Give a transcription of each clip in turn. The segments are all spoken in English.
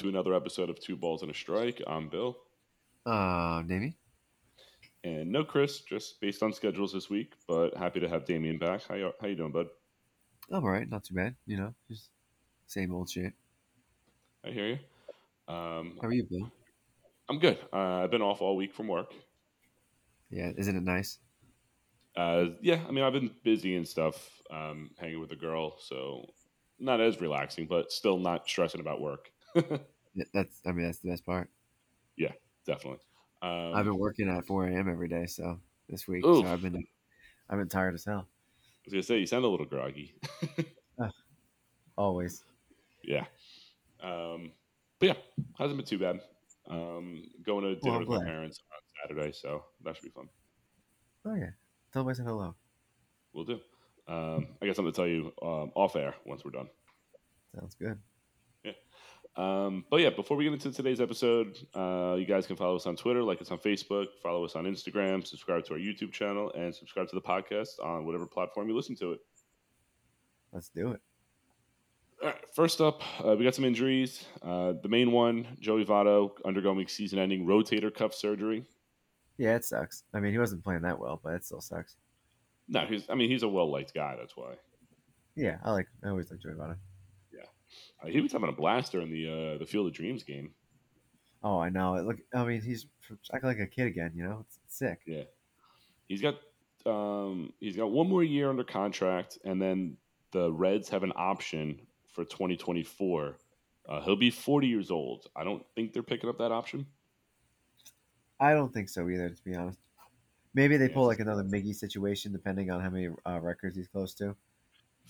everyone. Welcome back to another episode of Two Balls and a Strike. I'm Bill. Uh, Davey. And no Chris, just based on schedules this week, but happy to have Damian back. How you, how you doing, bud? I'm all right. Not too bad. You know, just same old shit. I hear you. Um, How are you, Bill? I'm good. Uh, I've been off all week from work. Yeah, isn't it nice? Uh, yeah, I mean, I've been busy and stuff, um, hanging with a girl, so not as relaxing, but still not stressing about work. That's, I mean, that's the best part. Yeah, definitely. Um, I've been working at 4 a.m. every day, so this week, Oof. so I've been, I've been tired as hell. I was gonna say you sound a little groggy. Always. yeah. Um, but yeah, hasn't been too bad. Um, going to dinner I'm with my parents on Saturday, so that should be fun. Oh yeah. Tell them I said hello. We'll do. Um, I got something to tell you um, off air once we're done. Sounds good. Um, but yeah, before we get into today's episode, uh, you guys can follow us on Twitter, like us on Facebook, follow us on Instagram, subscribe to our YouTube channel, and subscribe to the podcast on whatever platform you listen to it. Let's do it. All right, first up, uh, we got some injuries. Uh, the main one, Joey Votto, undergoing season-ending rotator cuff surgery. Yeah, it sucks. I mean, he wasn't playing that well, but it still sucks. No, he's. I mean, he's a well-liked guy. That's why. Yeah, I like. I always like Joey Votto. Uh, he was having a blast during the uh, the Field of Dreams game. Oh, I know. It look. I mean, he's acting like a kid again. You know, it's, it's sick. Yeah, he's got um, he's got one more year under contract, and then the Reds have an option for 2024. Uh, he'll be 40 years old. I don't think they're picking up that option. I don't think so either, to be honest. Maybe they Yeah, pull like another Miggy situation, depending on how many uh, records he's close to.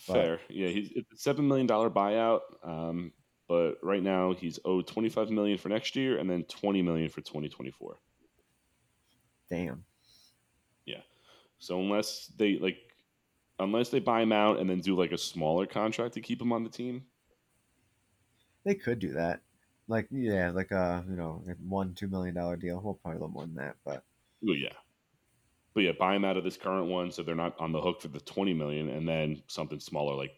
But- Fair, yeah. He's it's a seven million dollar buyout, um, but right now he's owed 25 million for next year, and then 20 million for 2024. Damn. Yeah. So unless they like, unless they buy him out and then do like a smaller contract to keep him on the team, They could do that. Like yeah, like a you know one two million dollar deal. Well, probably a little more than that, but Well, yeah. But yeah, buy them out of this current one so they're not on the hook for the 20 million and then something smaller like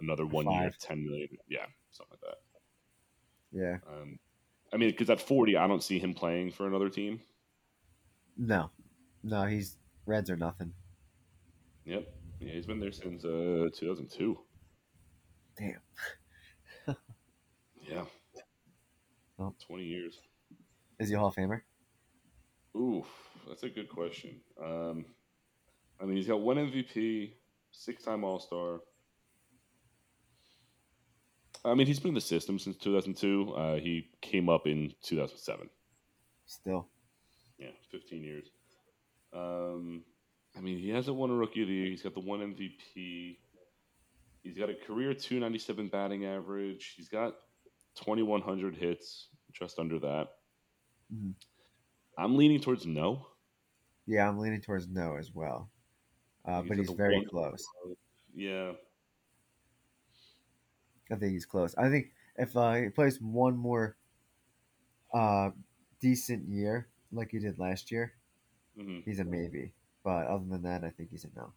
another one year, 10 million. Yeah, something like that. yeah. Um, I mean, because at 40, I don't see him playing for another team. no, no, he's Reds or nothing. Yep. Yeah, he's been there since uh, 2002. Damn. Yeah. Well. 20 years. Is he a Hall of Famer? Ooh, that's a good question. Um, I mean, he's got one MVP, six time All Star. I mean, he's been in the system since 2002. Uh, he came up in 2007. Still, Yeah, 15 years. Um, I mean, he hasn't won a Rookie of the Year. He's got the one MVP. He's got a career 297 batting average. He's got 2,100 hits, just under that. Mhm. I'm leaning towards no. Yeah, I'm leaning towards no as well. Uh, but he's very close. Yeah. I think he's close. I think if uh, he plays one more uh, decent year like he did last year, hmm he's a maybe. But other than that, I think he's a no.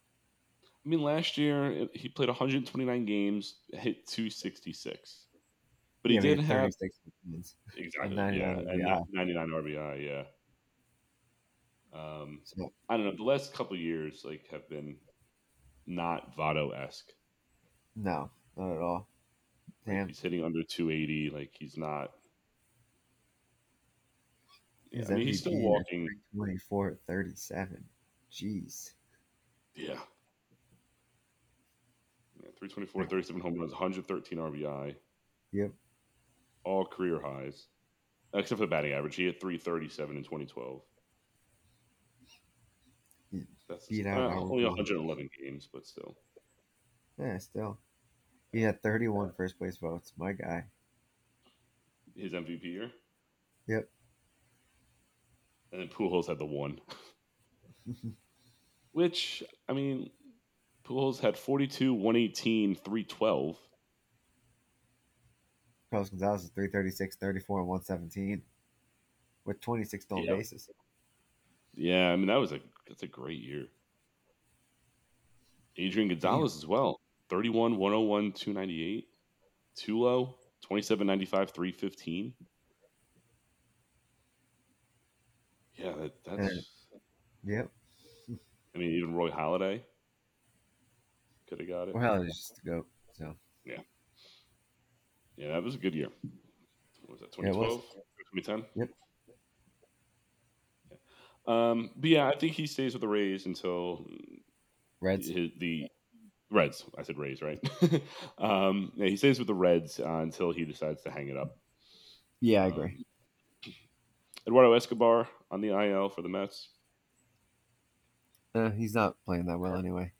I mean, last year he played 129 games, hit 266. But he Yeah, did have 36 exactly 99 yeah, RBI. 99 RBI. Yeah. Um, So I don't know. The last couple years like have been not Votto esque. no, not at all. Damn. He's hitting under 280. Like he's not. Yeah, I mean, he's still walking. 24 37. Jeez. Yeah. yeah 324, 37 home runs, 113 RBI, Yep. all career highs, except for the batting average. He had 337 in 2012. He That's beat uh, only 111 games, but still. Yeah, still. He had 31 first place votes. My guy. His MVP year. Yep. And then Pujols had the one. Which, I mean, Pujols had 42, 118, 312. Carlos Gonzalez is 336, 34, and 117 with 26 stolen Yeah. bases. Yeah, I mean, that was a that's a great year. Adrian Gonzalez as well. 31, 101, 298. Tulo, 27 95 315 yeah that, that's Yep. i mean even roy Halladay could have got it Roy it's just to goat. So yeah Yeah, that was a good year what was that Yeah, 2012 2010 Yep. Um but yeah i think he stays with the rays until Reds. his, the Reds. I said Rays, right? um, yeah, he stays with the Reds uh, until he decides to hang it up. Yeah, I Um, agree. Eduardo Escobar on the IL for the Mets. Uh, he's not playing that well anyway.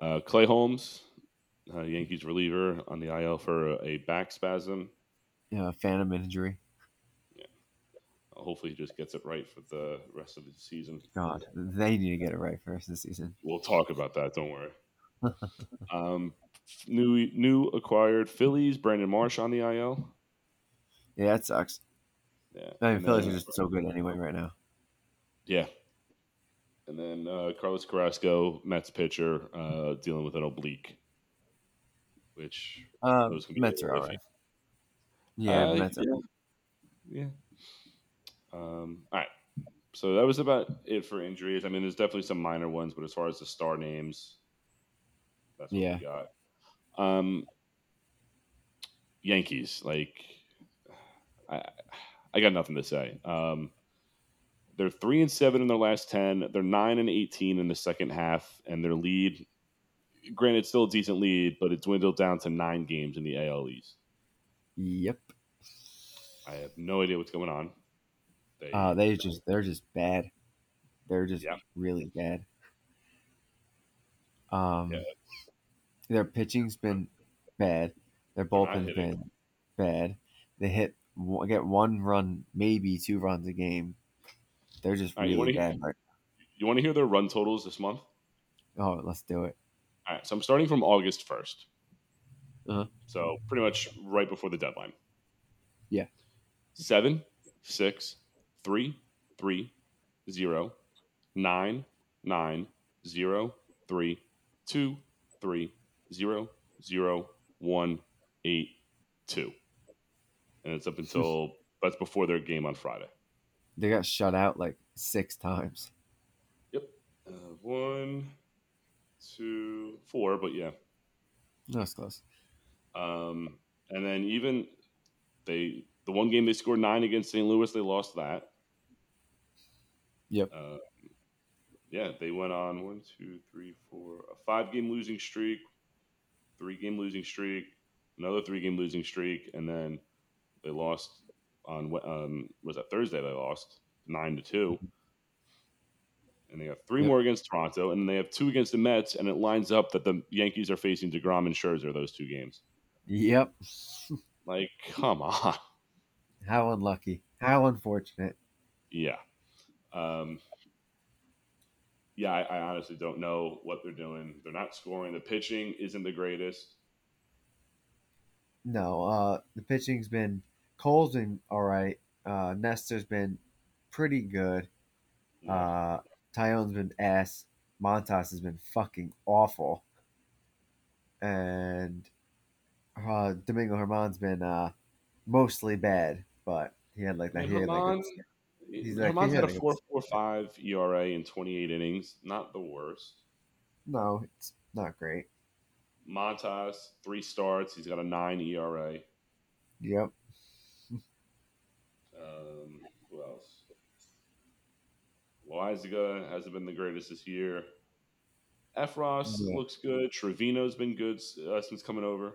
Uh, Clay Holmes, uh, Yankees reliever on the IL for a, a back spasm. Yeah, a phantom injury. Hopefully, he just gets it right for the rest of the season. God, they need to get it right for the rest of the season. We'll talk about that. Don't worry. um, new new acquired Phillies. Brandon Marsh on the IL. Yeah, that sucks. Yeah, I mean, Phillies are just so good anyway right now. Yeah. And then uh, Carlos Carrasco, Mets pitcher, uh, dealing with an oblique, which Uh, Those can be Mets are alright. Yeah, Uh, Mets. Are, yeah. Um, all right. So that was about it for injuries. I mean, there's definitely some minor ones, but as far as the star names, that's what Yeah. we got. Um, Yankees, like, I, I got nothing to say. Um, they're three and seven in their last ten. They're nine and eighteen in the second half, and their lead, granted, still a decent lead, but it dwindled down to nine games in the AL East. Yep. I have no idea what's going on. They, Uh, they just they're just bad. They're just Yeah. really bad. Um, Yeah. their pitching's been bad. Their bullpen's been bad. They hit get one run, maybe two runs a game. They're just All right, you really bad. Right? you want to hear their run totals this month? Oh, let's do it. All right, so I'm starting from August 1st. Uh-huh. So pretty much right before the deadline. Yeah. Seven, six, three, three, zero, nine, nine, zero, three, two, three, zero, zero, one, eight, two. And it's up until that's before their game on Friday. They got shut out like six times. Yep. Uh, one, two, four, but yeah. That's close. Um, and then even they the one game they scored nine against St. Louis, they lost that. Yep. Uh, yeah, they went on one, two, three, four, a five game losing streak, three game losing streak, another three game losing streak, and then they lost on um, was that Thursday? They lost nine to two. And they got three Yep. more against Toronto, and they have two against the Mets, and it lines up that the Yankees are facing Degrom and Scherzer those two games. Yep. Like, come on. How unlucky. How unfortunate. Yeah. Um, yeah, I, I honestly don't know what they're doing. They're not scoring. The pitching isn't the greatest. No, uh, the pitching's been Cole's been all right. Uh, Nestor's been pretty good. Uh, Taillon's been ass. Montas has been fucking awful. And uh, Domingo Germán's been uh, mostly bad, but he had like that. He had like Germán, a, he's like- Germán's he had a a- 4.45 ERA in 28 innings. Not the worst. no, it's not great. Montas, three starts. He's got a 9 ERA. Yep. Um, who else? Loaisiga hasn't been the greatest this year. Effross Yeah. looks good. Trivino's been good uh, since coming over.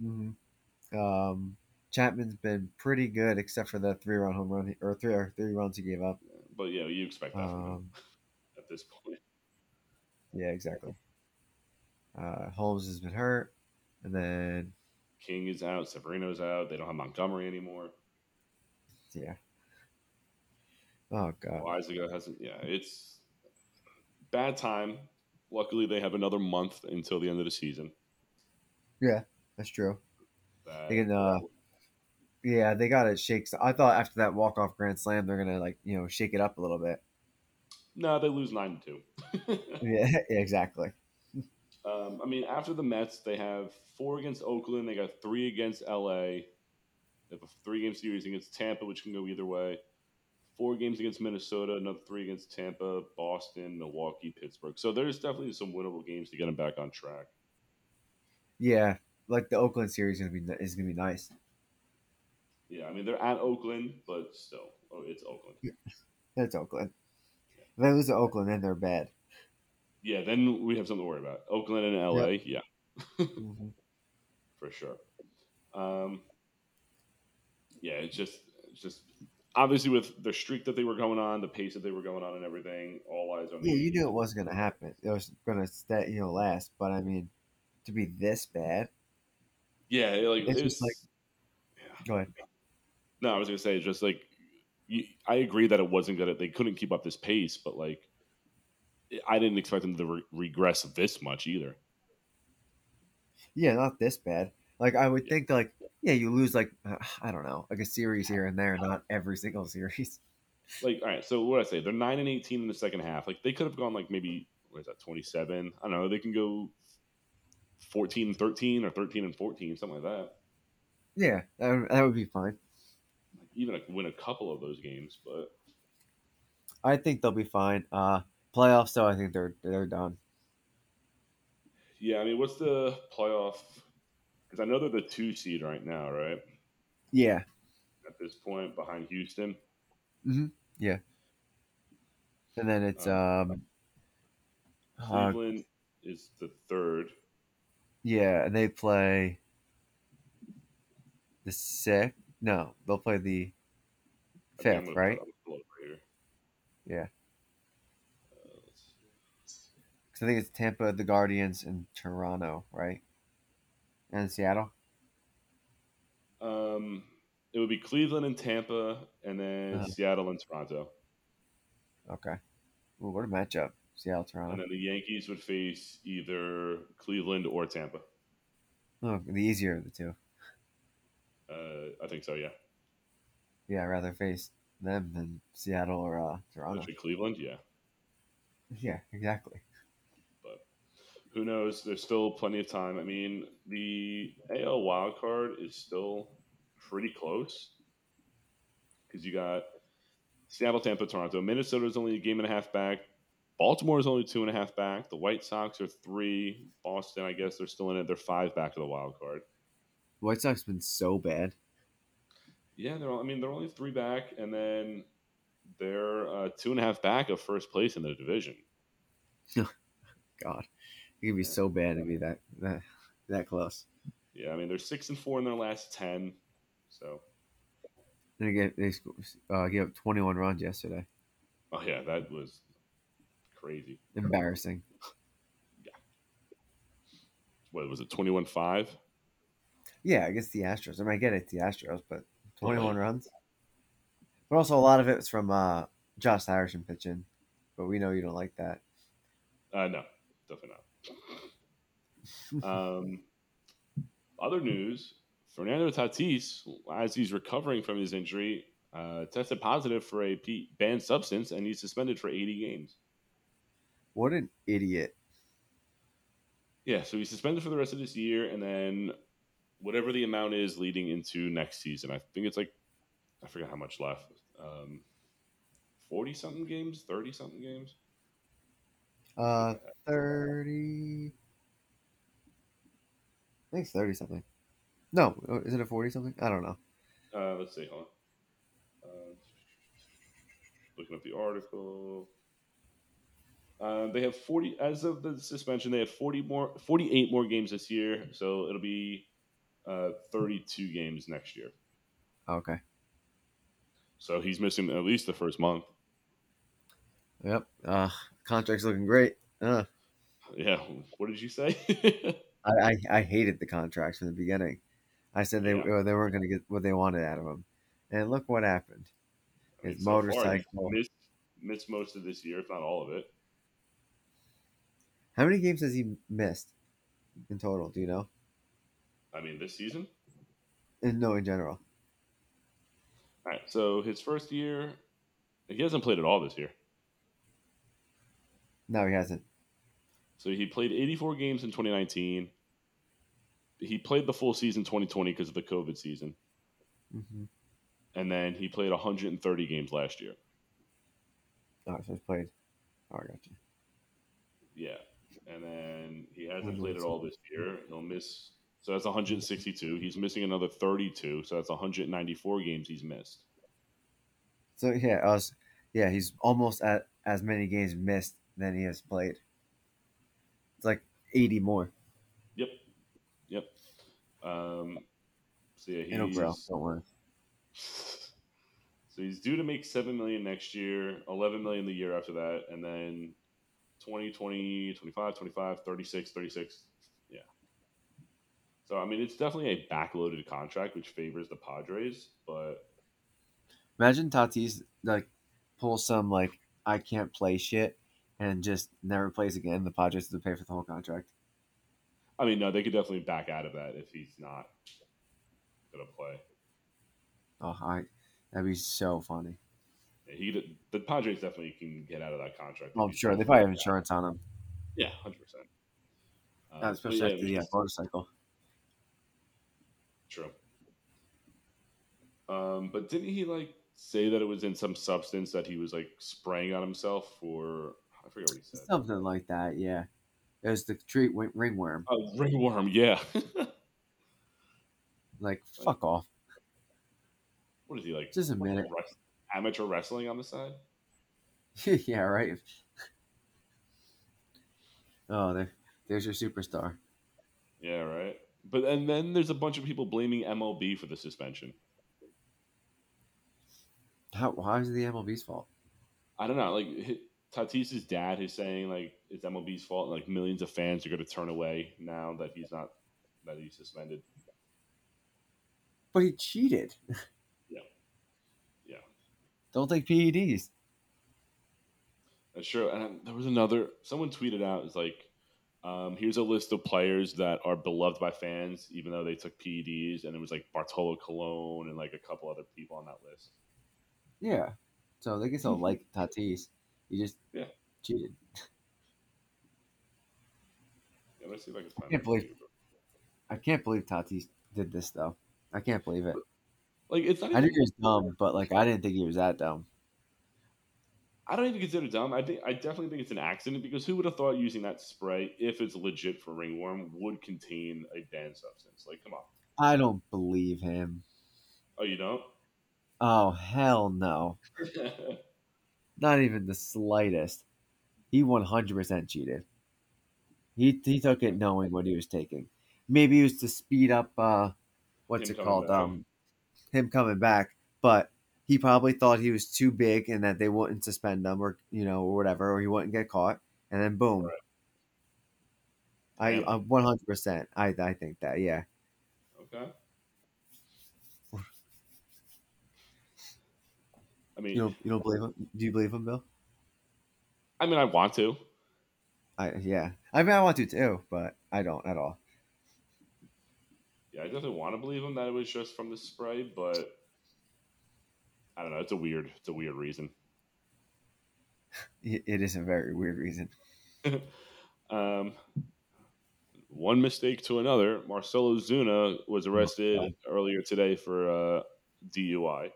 hmm Um, Chapman's been pretty good, except for that three run home run he- or three or three runs he gave up. But yeah, you expect that from him Um, at this point. yeah, exactly. Uh, Holmes has been hurt, and then King is out. Severino's out. They don't have Montgomery anymore. yeah. Oh god. Loaisiga hasn't. Yeah, it's bad time. Luckily, they have another month until the end of the season. Yeah, that's true. That- They can, uh, Yeah, they got to shake. I thought after that walk off grand slam, they're gonna like you know shake it up a little bit. no, they lose nine to two. Yeah, exactly. Um, I mean, after the Mets, they have four against Oakland. They got three against LA. They have a three-game series against Tampa, which can go either way. Four games against Minnesota, another three against Tampa, Boston, Milwaukee, Pittsburgh. So there's definitely some winnable games to get them back on track. Yeah, like the Oakland series is gonna be is gonna be nice. Yeah, I mean they're at Oakland, but still, oh, it's Oakland. It's Oakland. If they lose to Oakland, then they're bad. Yeah, then we have something to worry about. Oakland and LA, Yep. yeah, hmm for sure. Um, yeah, it's just, it's just obviously with the streak that they were going on, the pace that they were going on, and everything. All eyes on. the Yeah, you knew it wasn't gonna happen. It was gonna stay, you know, last. But I mean, to be this bad, Yeah, like It's it's, just like- yeah. go ahead. No, I was gonna say just like you, I agree that it wasn't gonna. They couldn't keep up this pace, but like I didn't expect them to re- regress this much either. Yeah, not this bad. Like I would think, like yeah, you lose like uh, I don't know, like a series here and there, not every single series. Like, all right, so what I say? They're nine and eighteen in the second half. Like they could have gone like maybe what is that twenty seven? I don't know. They can go 14 13 or 13 and 14 something like that Yeah, that would, that would be fine. Even win a couple of those games but I think they'll be fine. Uh, playoffs, though, I think they're they're done. yeah i mean what's the playoff because i know they're the two seed right now right Yeah, at this point behind houston Yeah. and then it's um, uh, cleveland is the third yeah, and they play the sixth. No, they'll play the I fifth, right? put it on the floor right here. Yeah, Uh, because I think it's Tampa, the Guardians, and Toronto, right? And Seattle. um it would be cleveland and tampa and then Uh-huh. seattle and toronto Okay. Ooh, what a matchup, Seattle, Toronto. and then the yankees would face either cleveland or tampa Oh, the easier of the two. Uh, i think so yeah Yeah, I'd rather face them than Seattle or uh, Toronto. Actually, cleveland yeah Yeah, exactly. But who knows? There's still plenty of time. I mean, the AL wild card is still pretty close because you got Seattle, Tampa, Toronto. Minnesota is only a game and a half back. Baltimore is only two and a half back. The White Sox are three. Boston, I guess they're still in it. They're five back of the wild card. White Sox been so bad. Yeah, they're. all- I mean, they're only three back, and then they're uh, two and a half back of first place in the division. God, it could be so bad to be that that that close. Yeah, I mean, they're six and four in their last ten. So, And again, they uh, gave up 21 runs yesterday. oh yeah, that was crazy. Embarrassing. Yeah. What was it 21-5 Yeah, I guess the Astros. I mean, I get it, the Astros, but 21 Right. runs. But also, a lot of it was from uh, Josh Harrison pitching. But we know you don't like that. uh, no definitely not um, other news fernando tatis as he's recovering from his injury uh, tested positive for a P- banned substance and he's suspended for 80 games What an idiot. yeah so he's suspended for the rest of this year and then whatever the amount is leading into next season i think it's like i forget how much left um, 40 something games 30 something games Uh, 30. I think it's 30 something. No, uh, is it a 40 something? I don't know. Uh, let's see. Hold on. Uh, looking at the article. Uh, they have 40 as of the suspension. They have 40 more, 48 more games this year. So it'll be uh, 32 games next year. Okay. So he's missing at least the first month. Yep. Uh, contract's looking great. Uh, Yeah. What did you say? I, I, I hated the contracts from the beginning. I said they Yeah. they weren't going to get what they wanted out of him, and look what happened. I mean, His so motorcycle. missed, missed most of this year, if not all of it. How many games has he missed in total? Do you know? I mean, this season. And no, in general. All right. So his first year, he hasn't played at all this year. No, he hasn't. So he played 84 games in 2019. He played the full season 2020 because of the COVID season, Mm-hmm. and then he played 130 games last year. Oh, so he's played. Oh, I got you. Yeah, and then he hasn't played at all this year. He'll miss. So that's 162. He's missing another 32. So that's 194 games he's missed. So yeah, us. Yeah, he's almost at as many games missed than he has played. It's like eighty more. Yep, yep. Um, so yeah, he's grow. Don't worry. so he's due to make seven million next year, 11 million the year after that, and then 20, 20, 25, 25, 36, 36. Yeah. So I mean, it's definitely a backloaded contract, which favors the Padres, but Imagine Tatis like pull some like I can't play shit and just never plays again. The Padres have to pay for the whole contract. I mean, no, they could definitely back out of that if he's not gonna play. Oh, I that'd be so funny. Yeah, he the Padres definitely can get out of that contract. Oh, I'm sure they probably have back out. insurance on him, Yeah, hundred percent. Uh, especially after the uh, motorcycle. True. Um, but didn't he like say that it was in some substance that he was like spraying on himself for? I forget what he said. Something like that. Yeah, it was the treat ringworm. Oh, ringworm. Yeah. Like fuck off. what is he like? Just a minute. Amateur wrestling on the side. yeah, right. Oh, there, there's your superstar. Yeah, right. But and then there's a bunch of people blaming MLB for the suspension. How? Why is it the MLB's fault? I don't know. Like Tatis's dad is saying like it's MLB's fault. Like millions of fans are going to turn away now that he's not that he's suspended. But he cheated. Yeah. Yeah. Don't take PEDs. That's true. And there was another. Someone tweeted out is like, um, here's a list of players that are beloved by fans, even though they took PEDs, and it was like Bartolo Colon and like a couple other people on that list. Yeah. So they can still like Tatis. He just Yeah. cheated. Yeah, let's see if I can find. Can't believe-. I can't believe Tatis did this though. I can't believe it. Like it's not. I Even, he was dumb, but like I didn't think he was that dumb. I don't even consider it dumb. I think I definitely think it's an accident because who would have thought using that spray, if it's legit for ringworm, would contain a banned substance? Like, come on. I don't believe him. Oh, you don't? Oh hell no. Not even the slightest. He one hundred percent cheated. He he took it knowing what he was taking. Maybe it was to speed up uh what's Him it called? back. Um him coming back. But he probably thought he was too big and that they wouldn't suspend him or you know, or whatever, or he wouldn't get caught. And then boom. Right. I Damn. I one hundred percent. I I think that, yeah. okay. I mean, You don't you don't believe him? Do you believe him, Bill? I mean, I want to. I yeah. I mean I want to too, but I don't at all. Yeah, I definitely want to believe him that it was just from the spray, but I don't know. It's a weird, it's a weird reason. It is a very weird reason. Um, one mistake to another. Marcell Ozuna was arrested God. earlier today for uh, DUI.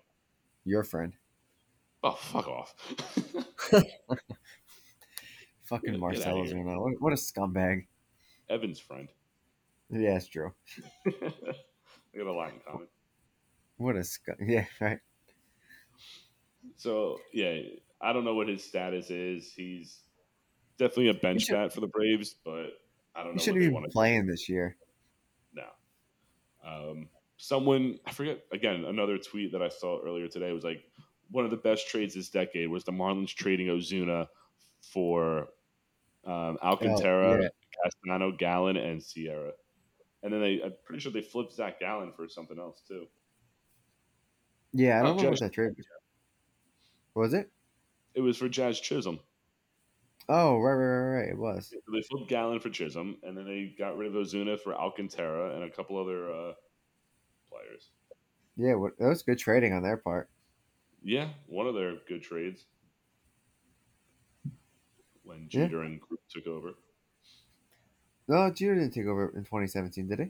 Your friend. Oh, fuck off! Fucking Get- Marcell. Ozuna. What, what a scumbag. Evan's friend. Yeah, it's true. they got a lot in common. What a scum. Yeah, right. So yeah, I don't know what his status is. He's definitely a bench should- bat for the Braves, but I don't know what shouldn't even want be to playing this year. No. Um, someone I forget again. Another tweet that I saw earlier today was like one of the best trades this decade was the Marlins trading Ozuna for um, Alcantara, Oh, yeah. Castano, Gallen, and Sierra. And then they, I'm pretty sure they flipped Zach Gallen for something else too. Yeah, I Oh, don't know what Judge- that trade was. Was it? It was for Jazz Chisholm. Oh, right, right, right, right. It was. So they flipped Gallen for Chisholm, and then they got rid of Ozuna for Alcantara and a couple other uh, players. Yeah, what, that was good trading on their part. Yeah, one of their good trades when Yeah. Jeter and Group took over. No, Jeter didn't take over in 2017, did he?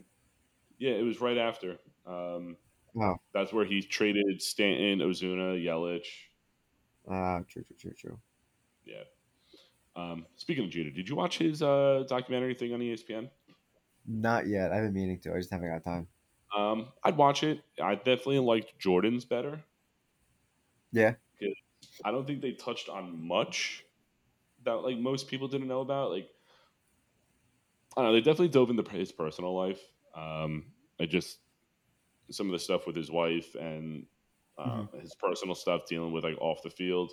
Yeah, it was right after. Um, Oh, that's where he traded Stanton, Ozuna, Yelich. Ah, true, true, true, true. Yeah. Um, speaking of Jeter, did you watch his uh, documentary thing on ESPN? Not yet. I've been meaning to. I just haven't got time. Um, I'd watch it. I definitely liked Jordan's better. Yeah. I don't think they touched on much that like most people didn't know about. Like, I don't know. They definitely dove into his personal life. Um, I just some of the stuff with his wife and uh, his personal stuff dealing with like off the field,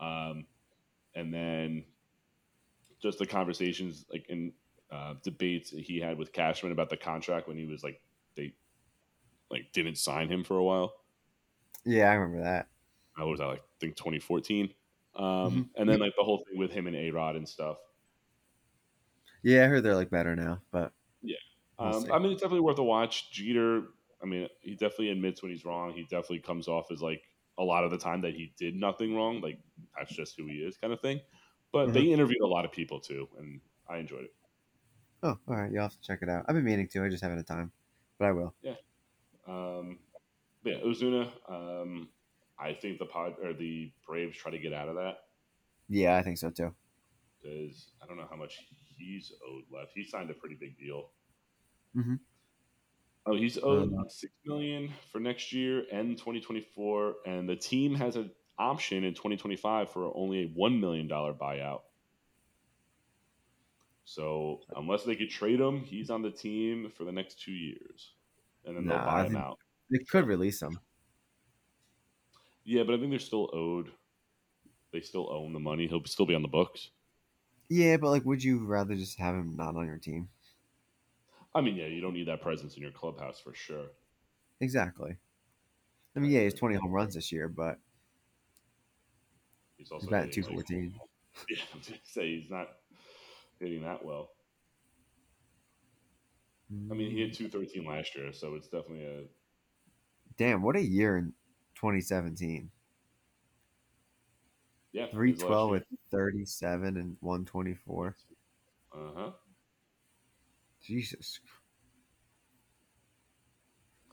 um, and then just the conversations like in uh, debates he had with Cashman about the contract when he was like they like didn't sign him for a while. Yeah, I remember that. I was that like I think 2014, um, Mhm. and then like the whole thing with him and A Rod and stuff. Yeah, I heard they're like better now, but We'll Um. I mean, it's definitely worth a watch. Jeter, I mean, he definitely admits when he's wrong. He definitely comes off as like a lot of the time that he did nothing wrong. Like that's just who he is, kind of thing. But they interviewed a lot of people too, and I enjoyed it. oh, all right, you'll have to check it out. I've been meaning to. I just haven't had time, but I will. Yeah. Um, but yeah, Ozuna. Um, I think the pod or the Braves try to get out of that Yeah, I think so too. because I don't know how much he's owed left. He signed a pretty big deal. Mhm. Oh, he's owed Uh, six million for next year and 2024, and the team has an option in 2025 for only a one million dollar buyout. So unless they could trade him, he's on the team for the next two years, and then they'll buy him out. They could release him. Yeah, but I think they're still owed. They still own the money. He'll still be on the books. Yeah, but like, would you rather just have him not on your team? I mean, yeah, you don't need that presence in your clubhouse for sure. Exactly. I mean, yeah, he's 20 home runs this year, but He's also he's batting hitting, like- 214. Yeah, I was gonna say he's not hitting that well. I mean, he hit two thirteen last year, so it's definitely a Damn, what a year in 2017. yeah. 312 with 37 and 124. Uh huh. Jesus.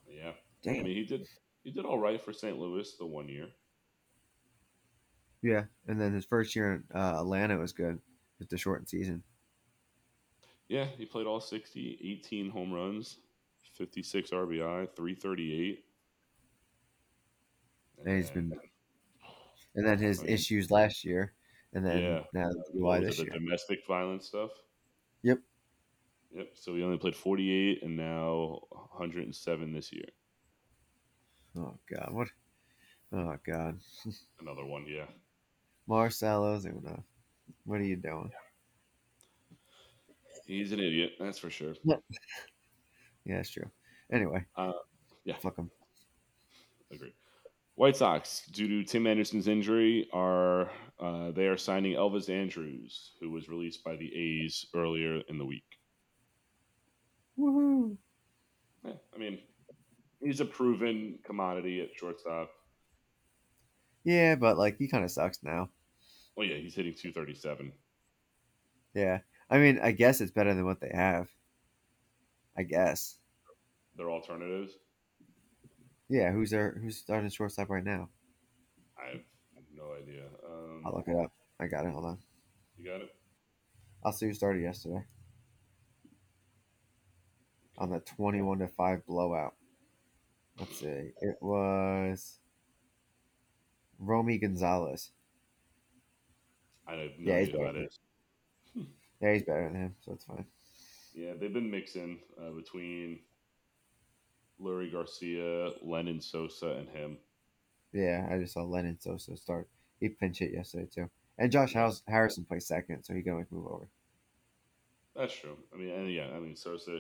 Yeah. I Damn. mean, he did he did all right for St. Louis the one year. Yeah, and then his first year in uh, Atlanta was good with the shortened season. Yeah, he played all 60, 18 home runs, 56 RBI, 338. And he's been- And then his I mean- issues last year, and then Yeah. now the What this the year. domestic violence stuff. Yep. Yep. So he only played 48 and now 107 this year. Oh God, what? Oh God, Another one, yeah. Marcell Ozuna, what are you doing? He's an idiot, that's for sure. Yeah, it's true. Anyway, Uh, yeah. fuck him. Agree. White Sox, due to Tim Anderson's injury, are uh, they are signing Elvis Andrus, who was released by the A's earlier in the week. Woohoo! Yeah, I mean, he's a proven commodity at shortstop. Yeah, but like he kind of sucks now. Well, yeah, he's hitting 237. Yeah, I mean, I guess it's better than what they have. I guess. They're alternatives. Yeah, who's there? Who's starting shortstop right now? I have no idea. Um, I'll look it up. I got it. Hold on. you got it? I'll see who started yesterday on the twenty-one to five blowout. Let's see. It was Romy Gonzalez. I have no Yeah, he's who that better. is. Yeah, he's better than him, so it's fine. Yeah, they've been mixing uh, between Leury Garcia, Lenyn Sosa, and him. Yeah, I just saw Lenyn Sosa start. He pinch hit yesterday too, and Josh Harrison plays second, so he can always move over. That's true. I mean, and yeah, I mean Sosa,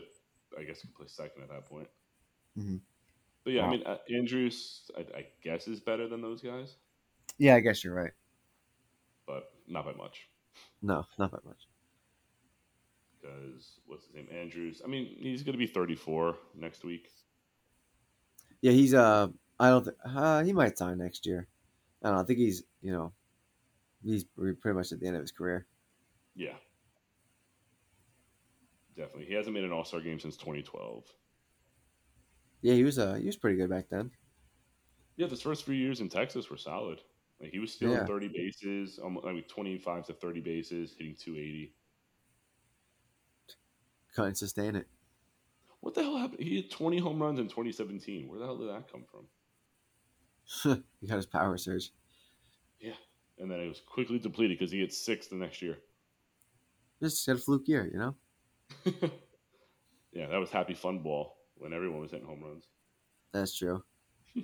I guess could play second at that point. Mhm. But yeah, I mean uh, Andrus, I, I guess is better than those guys, Yeah, I guess you're right. but not by much. No, not that much. Because what's his name, Andrus? I mean, he's going to be 34 next week. Yeah, he's uh, I don't. Th- uh, he might sign next year. I don't know. I think he's you know, he's pretty much at the end of his career. Yeah, Definitely, he hasn't made an All Star game since 2012. Yeah, he was uh he was pretty good back then. Yeah, his first few years in Texas were solid. Like he was stealing Yeah. 30 bases, almost like 25 to 30 bases, hitting 280. Couldn't sustain it. What the hell happened? He had 20 home runs in 2017. Where the hell did that come from? he got his power surge. Yeah, and then it was quickly depleted because he hit six the next year. Just had a fluke year, you know? yeah, that was happy fun ball when everyone was hitting home runs. That's true.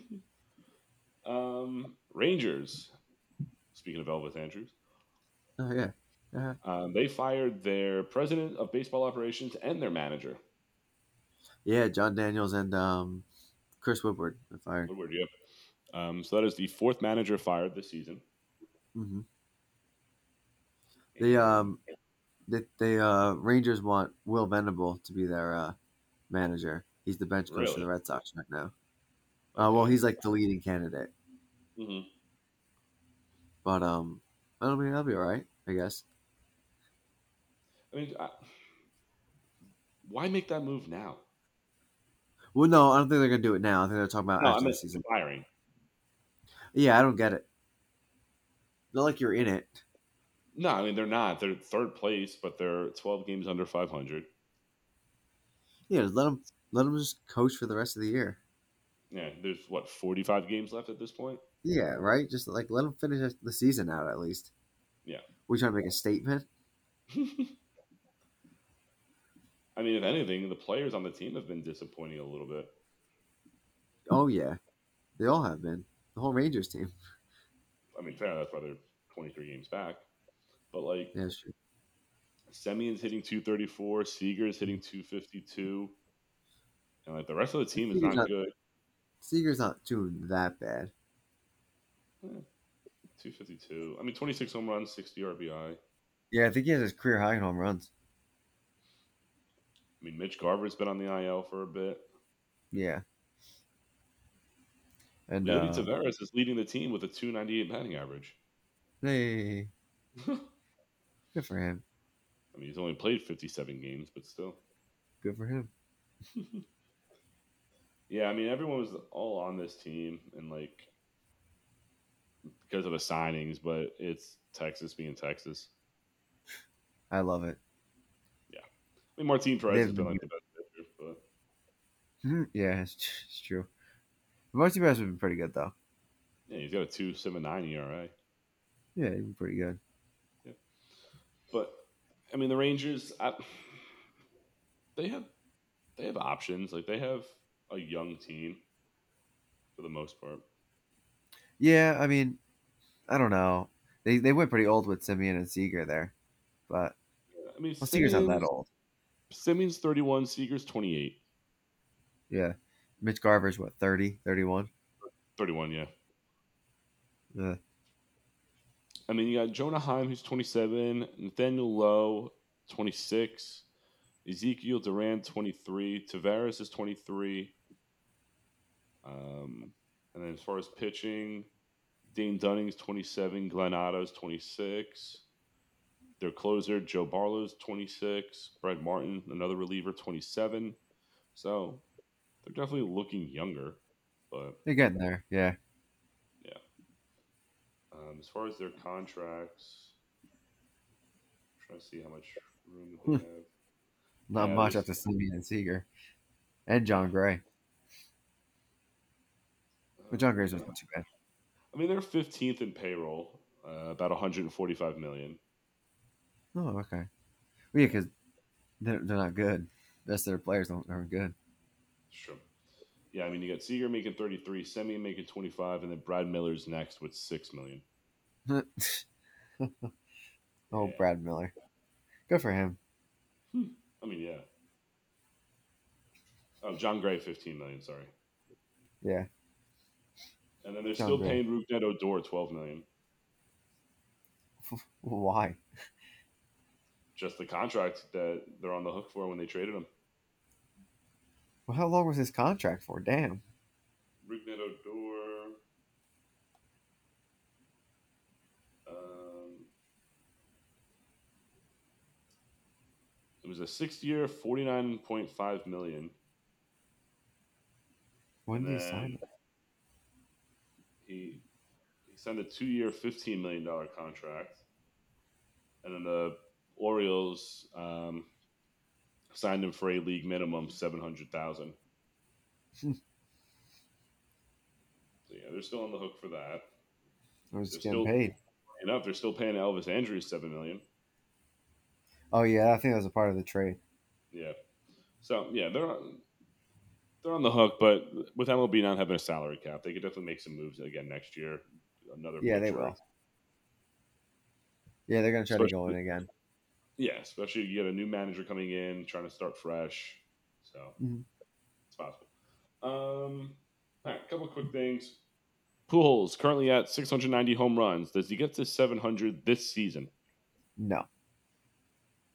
Um, Rangers. Speaking of Elvis Andrus, Oh yeah. Uh, um, they fired their president of baseball operations and their manager. yeah, Jon Daniels and um Chris Woodward fired. Woodward, yep. Um, so that is the fourth manager fired this season. hmm The um the, the uh Rangers want Will Venable to be their uh manager. He's the bench coach for the Red Sox right now. Uh well he's like the leading candidate. Mm-hmm. But um I don't mean that'll be alright, I guess. I mean, I, why make that move now? Well no, I don't think they're gonna do it now. I think they're talking about No, I after mean the season. firing. Yeah, I don't get it. Not like you're in it. No, I mean they're not. They're third place, but they're 12 games under 500. Yeah, let them let them just coach for the rest of the year. Yeah, there's what 45 games left at this point. Yeah, right. Just like let them finish the season out at least. Yeah. We trying to make a statement. I mean, if anything, the players on the team have been disappointing a little bit. Oh yeah, they all have been. The whole Rangers team. I mean, fair. That's why they're 23 games back. But like, Yeah, sure. Semien's hitting 234, Seager's hitting 252, and like the rest of the team is not not- good. Seager's not doing that bad. 252. I mean, 26 home runs, 60 RBI. Yeah, I think he has his career high in home runs. I mean, Mitch Garver's been on the IL for a bit. Yeah. And Leody uh, Taveras is leading the team with a 298 batting average. hey, good for him. I mean, he's only played 57 games, but still. Good for him. Yeah, I mean, everyone was all on this team, and like because of the signings, but it's Texas being Texas. I love it. Yeah. I mean, Martin Perez has been been like the best pitcher, but Mhm. yeah, it's, it's true. Marcy Bass has been pretty good though. yeah, he's got a 2.79 ERA. Yeah, he's been pretty good. But I mean, the Rangers, I, they have they have options. Like they have a young team for the most part. Yeah, I mean, I don't know. They they went pretty old with Semien and Seager there, but I mean, well, Seager's not that old. Semien's 31, Seager's 28. Yeah, Mitch Garver's what 30, 31? 31, yeah. Yeah. I mean, you got Jonah Heim, who's 27, Nathaniel Lowe, 26, Ezekiel Duran, 23, Taveras is 23. Um, and then as far as pitching, Dane Dunning's 27, Glenn Otto's 26. Their closer, Joe Barlow's 26, Brad Martin, another reliever, 27. So they're definitely looking younger, but They're getting there. Yeah. Um, as far as their contracts, I'm trying to see how much room they have. Not Yeah, much after Semien and Seager, and Jon Gray. But Jon Gray's wasn't too bad. I mean, they're 15th in payroll, uh, about 145 million. Oh, okay. Well, yeah, because they're, they're not good. That's their players don't aren't good. Sure. Yeah, I mean, you got Seager making 33, Semien making 25, and then Brad Miller's next with 6 million. oh, Yeah. Brad Miller. Good for him. Hmm. I mean, yeah. Oh, Jon Gray, 15 million, sorry. Yeah. And then they're John still Gray. paying Rougned Odor 12 million. Why? Just the contract that they're on the hook for when they traded him. Well, how long was his contract for? Damn. Rougned Odor. Was a six-year, forty-nine point five million. When did he sign? it? He he signed a two-year, fifteen million dollar contract, and then the Orioles um, signed him for a league minimum seven hundred thousand. So yeah, they're still on the hook for that. Or was They're getting still- paid? Enough, they're still paying Elvis Andrus seven million. Oh yeah, I think that was a part of the trade. Yeah. So yeah, they're on, they're on the hook, but with MLB not having a salary cap, they could definitely make some moves again next year. Another Yeah, they will. Yeah, they're gonna try to go in again. Yeah, especially you get a new manager coming in, trying to start fresh. So Mhm. it's possible. Um, all right, a couple of quick things. Pujols currently at 690 home runs. Does he get to 700 this season? No,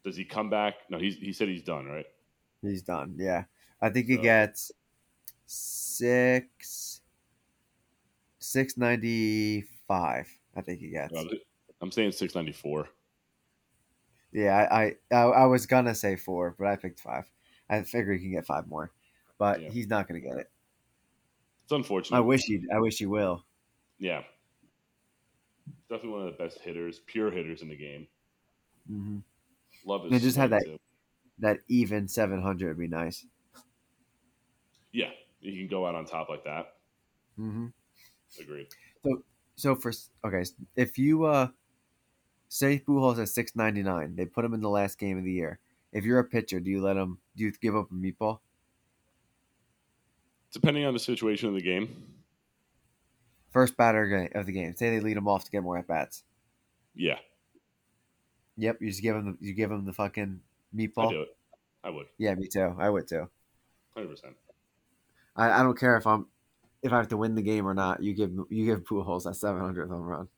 Does he come back? No, he's, he said he's done, right? he's done. Yeah, I think he So- gets six six ninety five. I think he gets. I'm saying 694. Yeah, I, I I was gonna say four, but I picked five. I figure he can get five more, but Yeah. he's not gonna get it. It's unfortunate. I wish he I wish he will. Yeah. Definitely one of the best hitters, pure hitters in the game. hmm Love his They just had swing, that- too. That even seven hundred would be nice. Yeah, you can go out on top like that. Mm-hmm. Agreed. So so for okay, if you uh say Pujols at six ninety nine, they put him in the last game of the year. If you're a pitcher, do you let him? Do you give up a meatball? Depending on the situation of the game, First batter of the game. Say they lead him off to get more at bats. yeah, Yep, you just give him. The, you give him the fucking I meatball. do it. I would, Yeah, me too. I would too. hundred percent. I, I don't care if I'm if I have to win the game or not. You give you give Pujols that seven hundredth home run.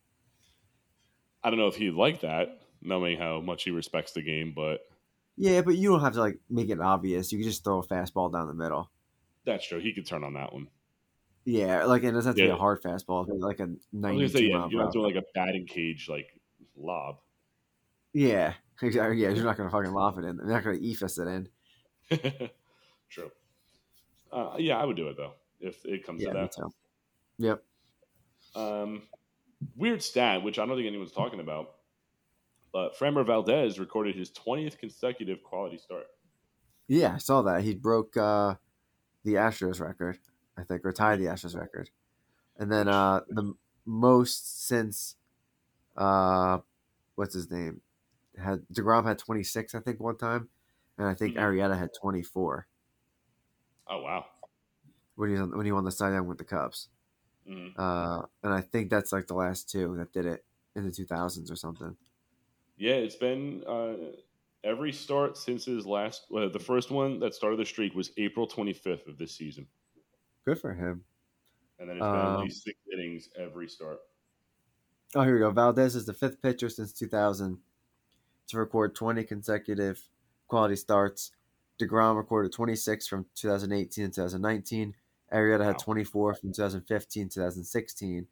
I don't know if he'd like that, knowing how much he respects the game, but Yeah, but you don't have to like make it obvious. You can just throw a fastball down the middle. that's true. He could turn on that one. Yeah, like it doesn't have to be a hard fastball. Like a was ninety say, yeah, not hour. doing like a batting cage like lob. Yeah, exactly. Yeah, you're not gonna fucking lob it in. You're not gonna eephus it in. True. Uh, yeah, I would do it though if it comes Yeah, to that. too. Yep. Um, weird stat, which I don't think anyone's talking about, but Framber Valdez recorded his 20th consecutive quality start. Yeah, I saw that. He broke uh, the Astros record, I think, or tied the Astros record. And then uh, the most since uh, what's his name? Had Degrom had twenty six, I think, one time, and I think Mhm. Arrieta had 24. Oh wow. when he when he won the Cy Young with the Cubs. Mhm. Uh, and I think that's like the last two that did it in the two thousands or something. Yeah, it's been uh, every start since his last. Uh, the first one that started the streak was April 25th of this season, Good for him. and then it's been at Um, least six innings every start. Oh, here we go. Valdez is the fifth pitcher since 2000 to record 20 consecutive quality starts. DeGrom recorded 26 from 2018 to 2019. Arrieta Wow. had 24 from 2015 to 2016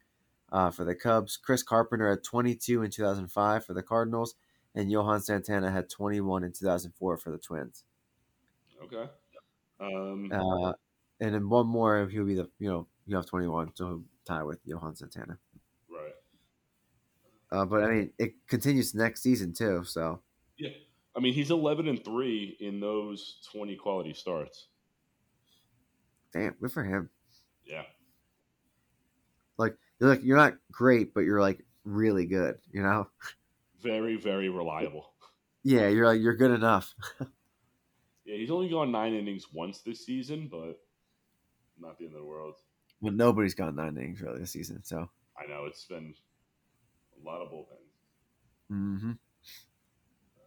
uh, for the Cubs. Chris Carpenter had 22 in 2005 for the Cardinals. And Johan Santana had 21 in 2004 for the Twins. Okay. Um, Uh, and then one more, he'll be the, you know, you have 21, so he'll tie with Johan Santana. Uh, but I mean, it continues next season too, so. Yeah. I mean, he's 11 and three in those 20 quality starts. Damn, good for him. Yeah. You're like you're not great, but you're like really good. You know? Very, very reliable. Yeah, you're like you're good enough. Yeah, he's only gone nine innings once this season, but not the end of the world. Well, nobody's gone nine innings really this season. So, I know it's been a lot of bullpens. hmm Um,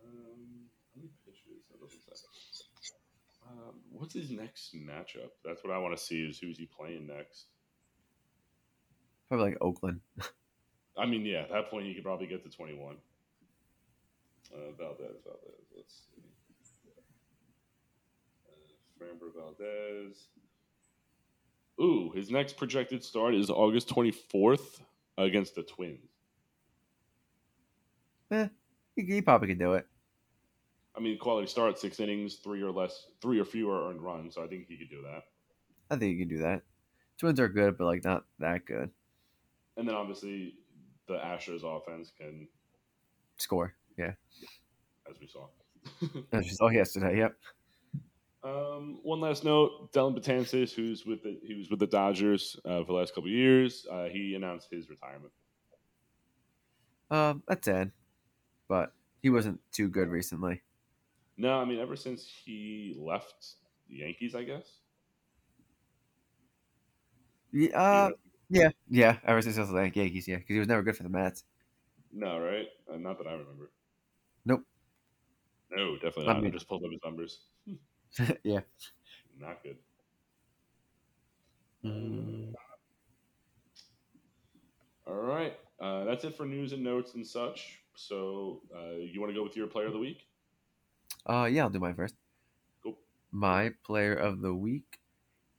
how many pitches? That doesn't say. Um, what's his next matchup? That's what I want to see. Is who's he playing next? probably like Oakland. I mean, yeah, at that point he could probably get to twenty-one. Uh, Valdez, Valdez. Let's see. Uh, Framber Valdez. Ooh, his next projected start is August twenty-fourth against the Twins. He, he probably could do it. I mean, quality start, six innings, three or less, three or fewer earned runs. So I think he could do that. I think he can do that. Twins are good, but like not that good. And then obviously the Astros offense can, Score. Yeah. as we saw. That's just all yesterday. Yep. Um, one last note: Dellin Betances, who's with the he was with the Dodgers uh, for the last couple of years, uh, he announced his retirement. Um, that's sad, but he wasn't too good recently. No, I mean ever since he left the Yankees, I guess. Yeah, uh, yeah, yeah. Ever since he was the Yankees, yeah, because he was never good for the Mets. No, right? Uh, not that I remember. Nope. No, definitely I not. I mean- just pulled up his numbers. yeah. Not good. All right, uh, that's it for news and notes and such. So, uh, you want to go with your player of the week? Uh, yeah, I'll do mine first. Cool. My player of the week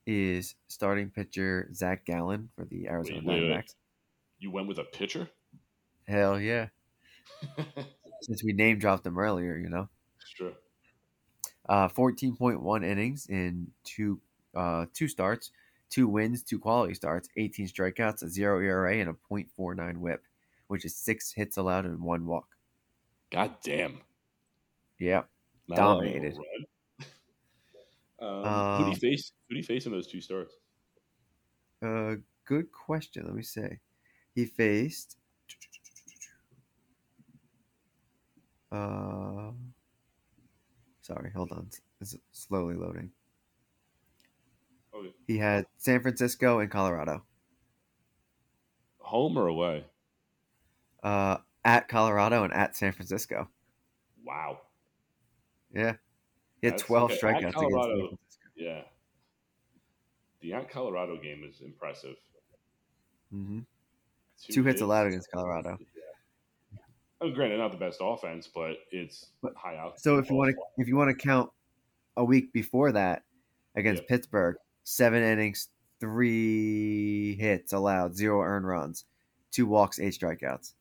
is starting pitcher Zach Gallen for the Arizona Wait, wait, wait. Diamondbacks. You went with a pitcher. Hell yeah! Since we name dropped him earlier, you know. True. Uh, 14.1 innings in two uh, two starts, two wins, two quality starts, 18 strikeouts, a zero ERA, and a .49 WHIP, which is six hits allowed and one walk. God damn. Yeah, Not Dominated. run. um, who do you Um, face? Who do you face in those two starts? uh, good question. Let me say, he faced. Uh, sorry, hold on. It's slowly loading. Okay. He had San Francisco and Colorado. Home or away? Uh, at Colorado and at San Francisco. Wow. Yeah, he had That's- twelve at strikeouts against San Colorado- Francisco. Yeah. The at Colorado game is impressive. hmm Two hits allowed against Colorado. Oh, granted, not the best offense, but it's But- high out. So if you want to, if you want to count a week before that against Yeah. Pittsburgh, seven innings, three hits allowed, zero earned runs, two walks, eight strikeouts.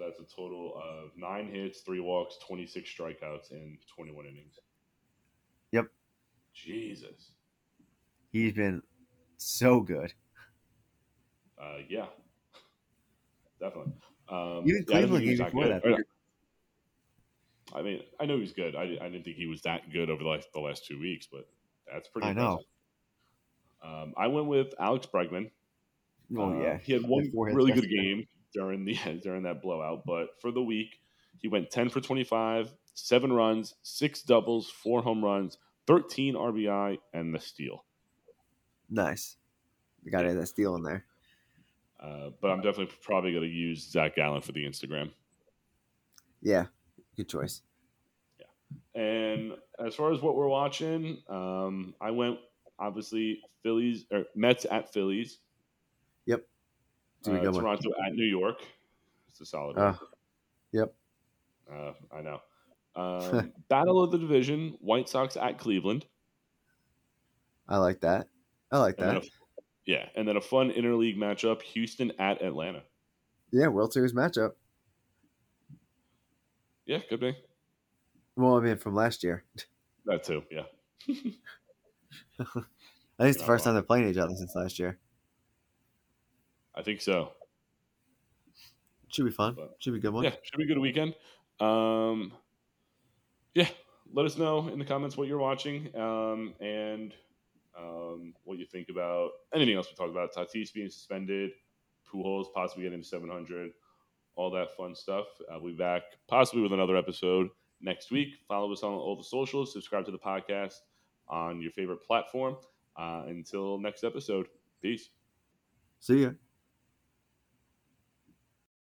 That's a total of nine hits, three walks, 26 strikeouts, and 21 innings. Yep. Jesus. He's been so good. Uh, yeah. Definitely. Um, Even yeah, I didn't Cleveland game before good. that. I mean, I know he's good. I, I didn't think he was that good over the last, the last two weeks, but that's pretty I know. Um, I went with Alex Bregman. Oh Uh, yeah, he had one really good game during the during that blowout. But for the week, he went ten for twenty five, seven runs, six doubles, four home runs, thirteen RBI, and the steal. nice. Guy had that steal in there. Uh, but I'm definitely probably going to use Zach Gallen for the Instagram. Yeah, good choice. Yeah. And as far as what we're watching, um, I went obviously Phillies or Mets at Phillies. Yep. Uh, good one. Toronto at New York. It's a solid. Uh, one. yep. Uh, I know. Um, Battle of the Division: White Sox at Cleveland. I like that. I like And that. a, yeah, and then a fun interleague matchup: Houston at Atlanta. Yeah, World Series matchup. Yeah, could be Well, I mean, from last year. that too. Yeah, I think it's the first time they're playing each other since last year. I think so. Should be fun. But- Should be a good one. Yeah, should be a good weekend. Um, yeah, let us know in the comments what you're watching um, and um, what you think about anything else we talked about. Tatis being suspended, Pujols possibly getting to 700, all that fun stuff. Uh, we'll be back possibly with another episode next week. Follow us on all the socials. Subscribe to the podcast on your favorite platform. Uh, until next episode, peace. See ya.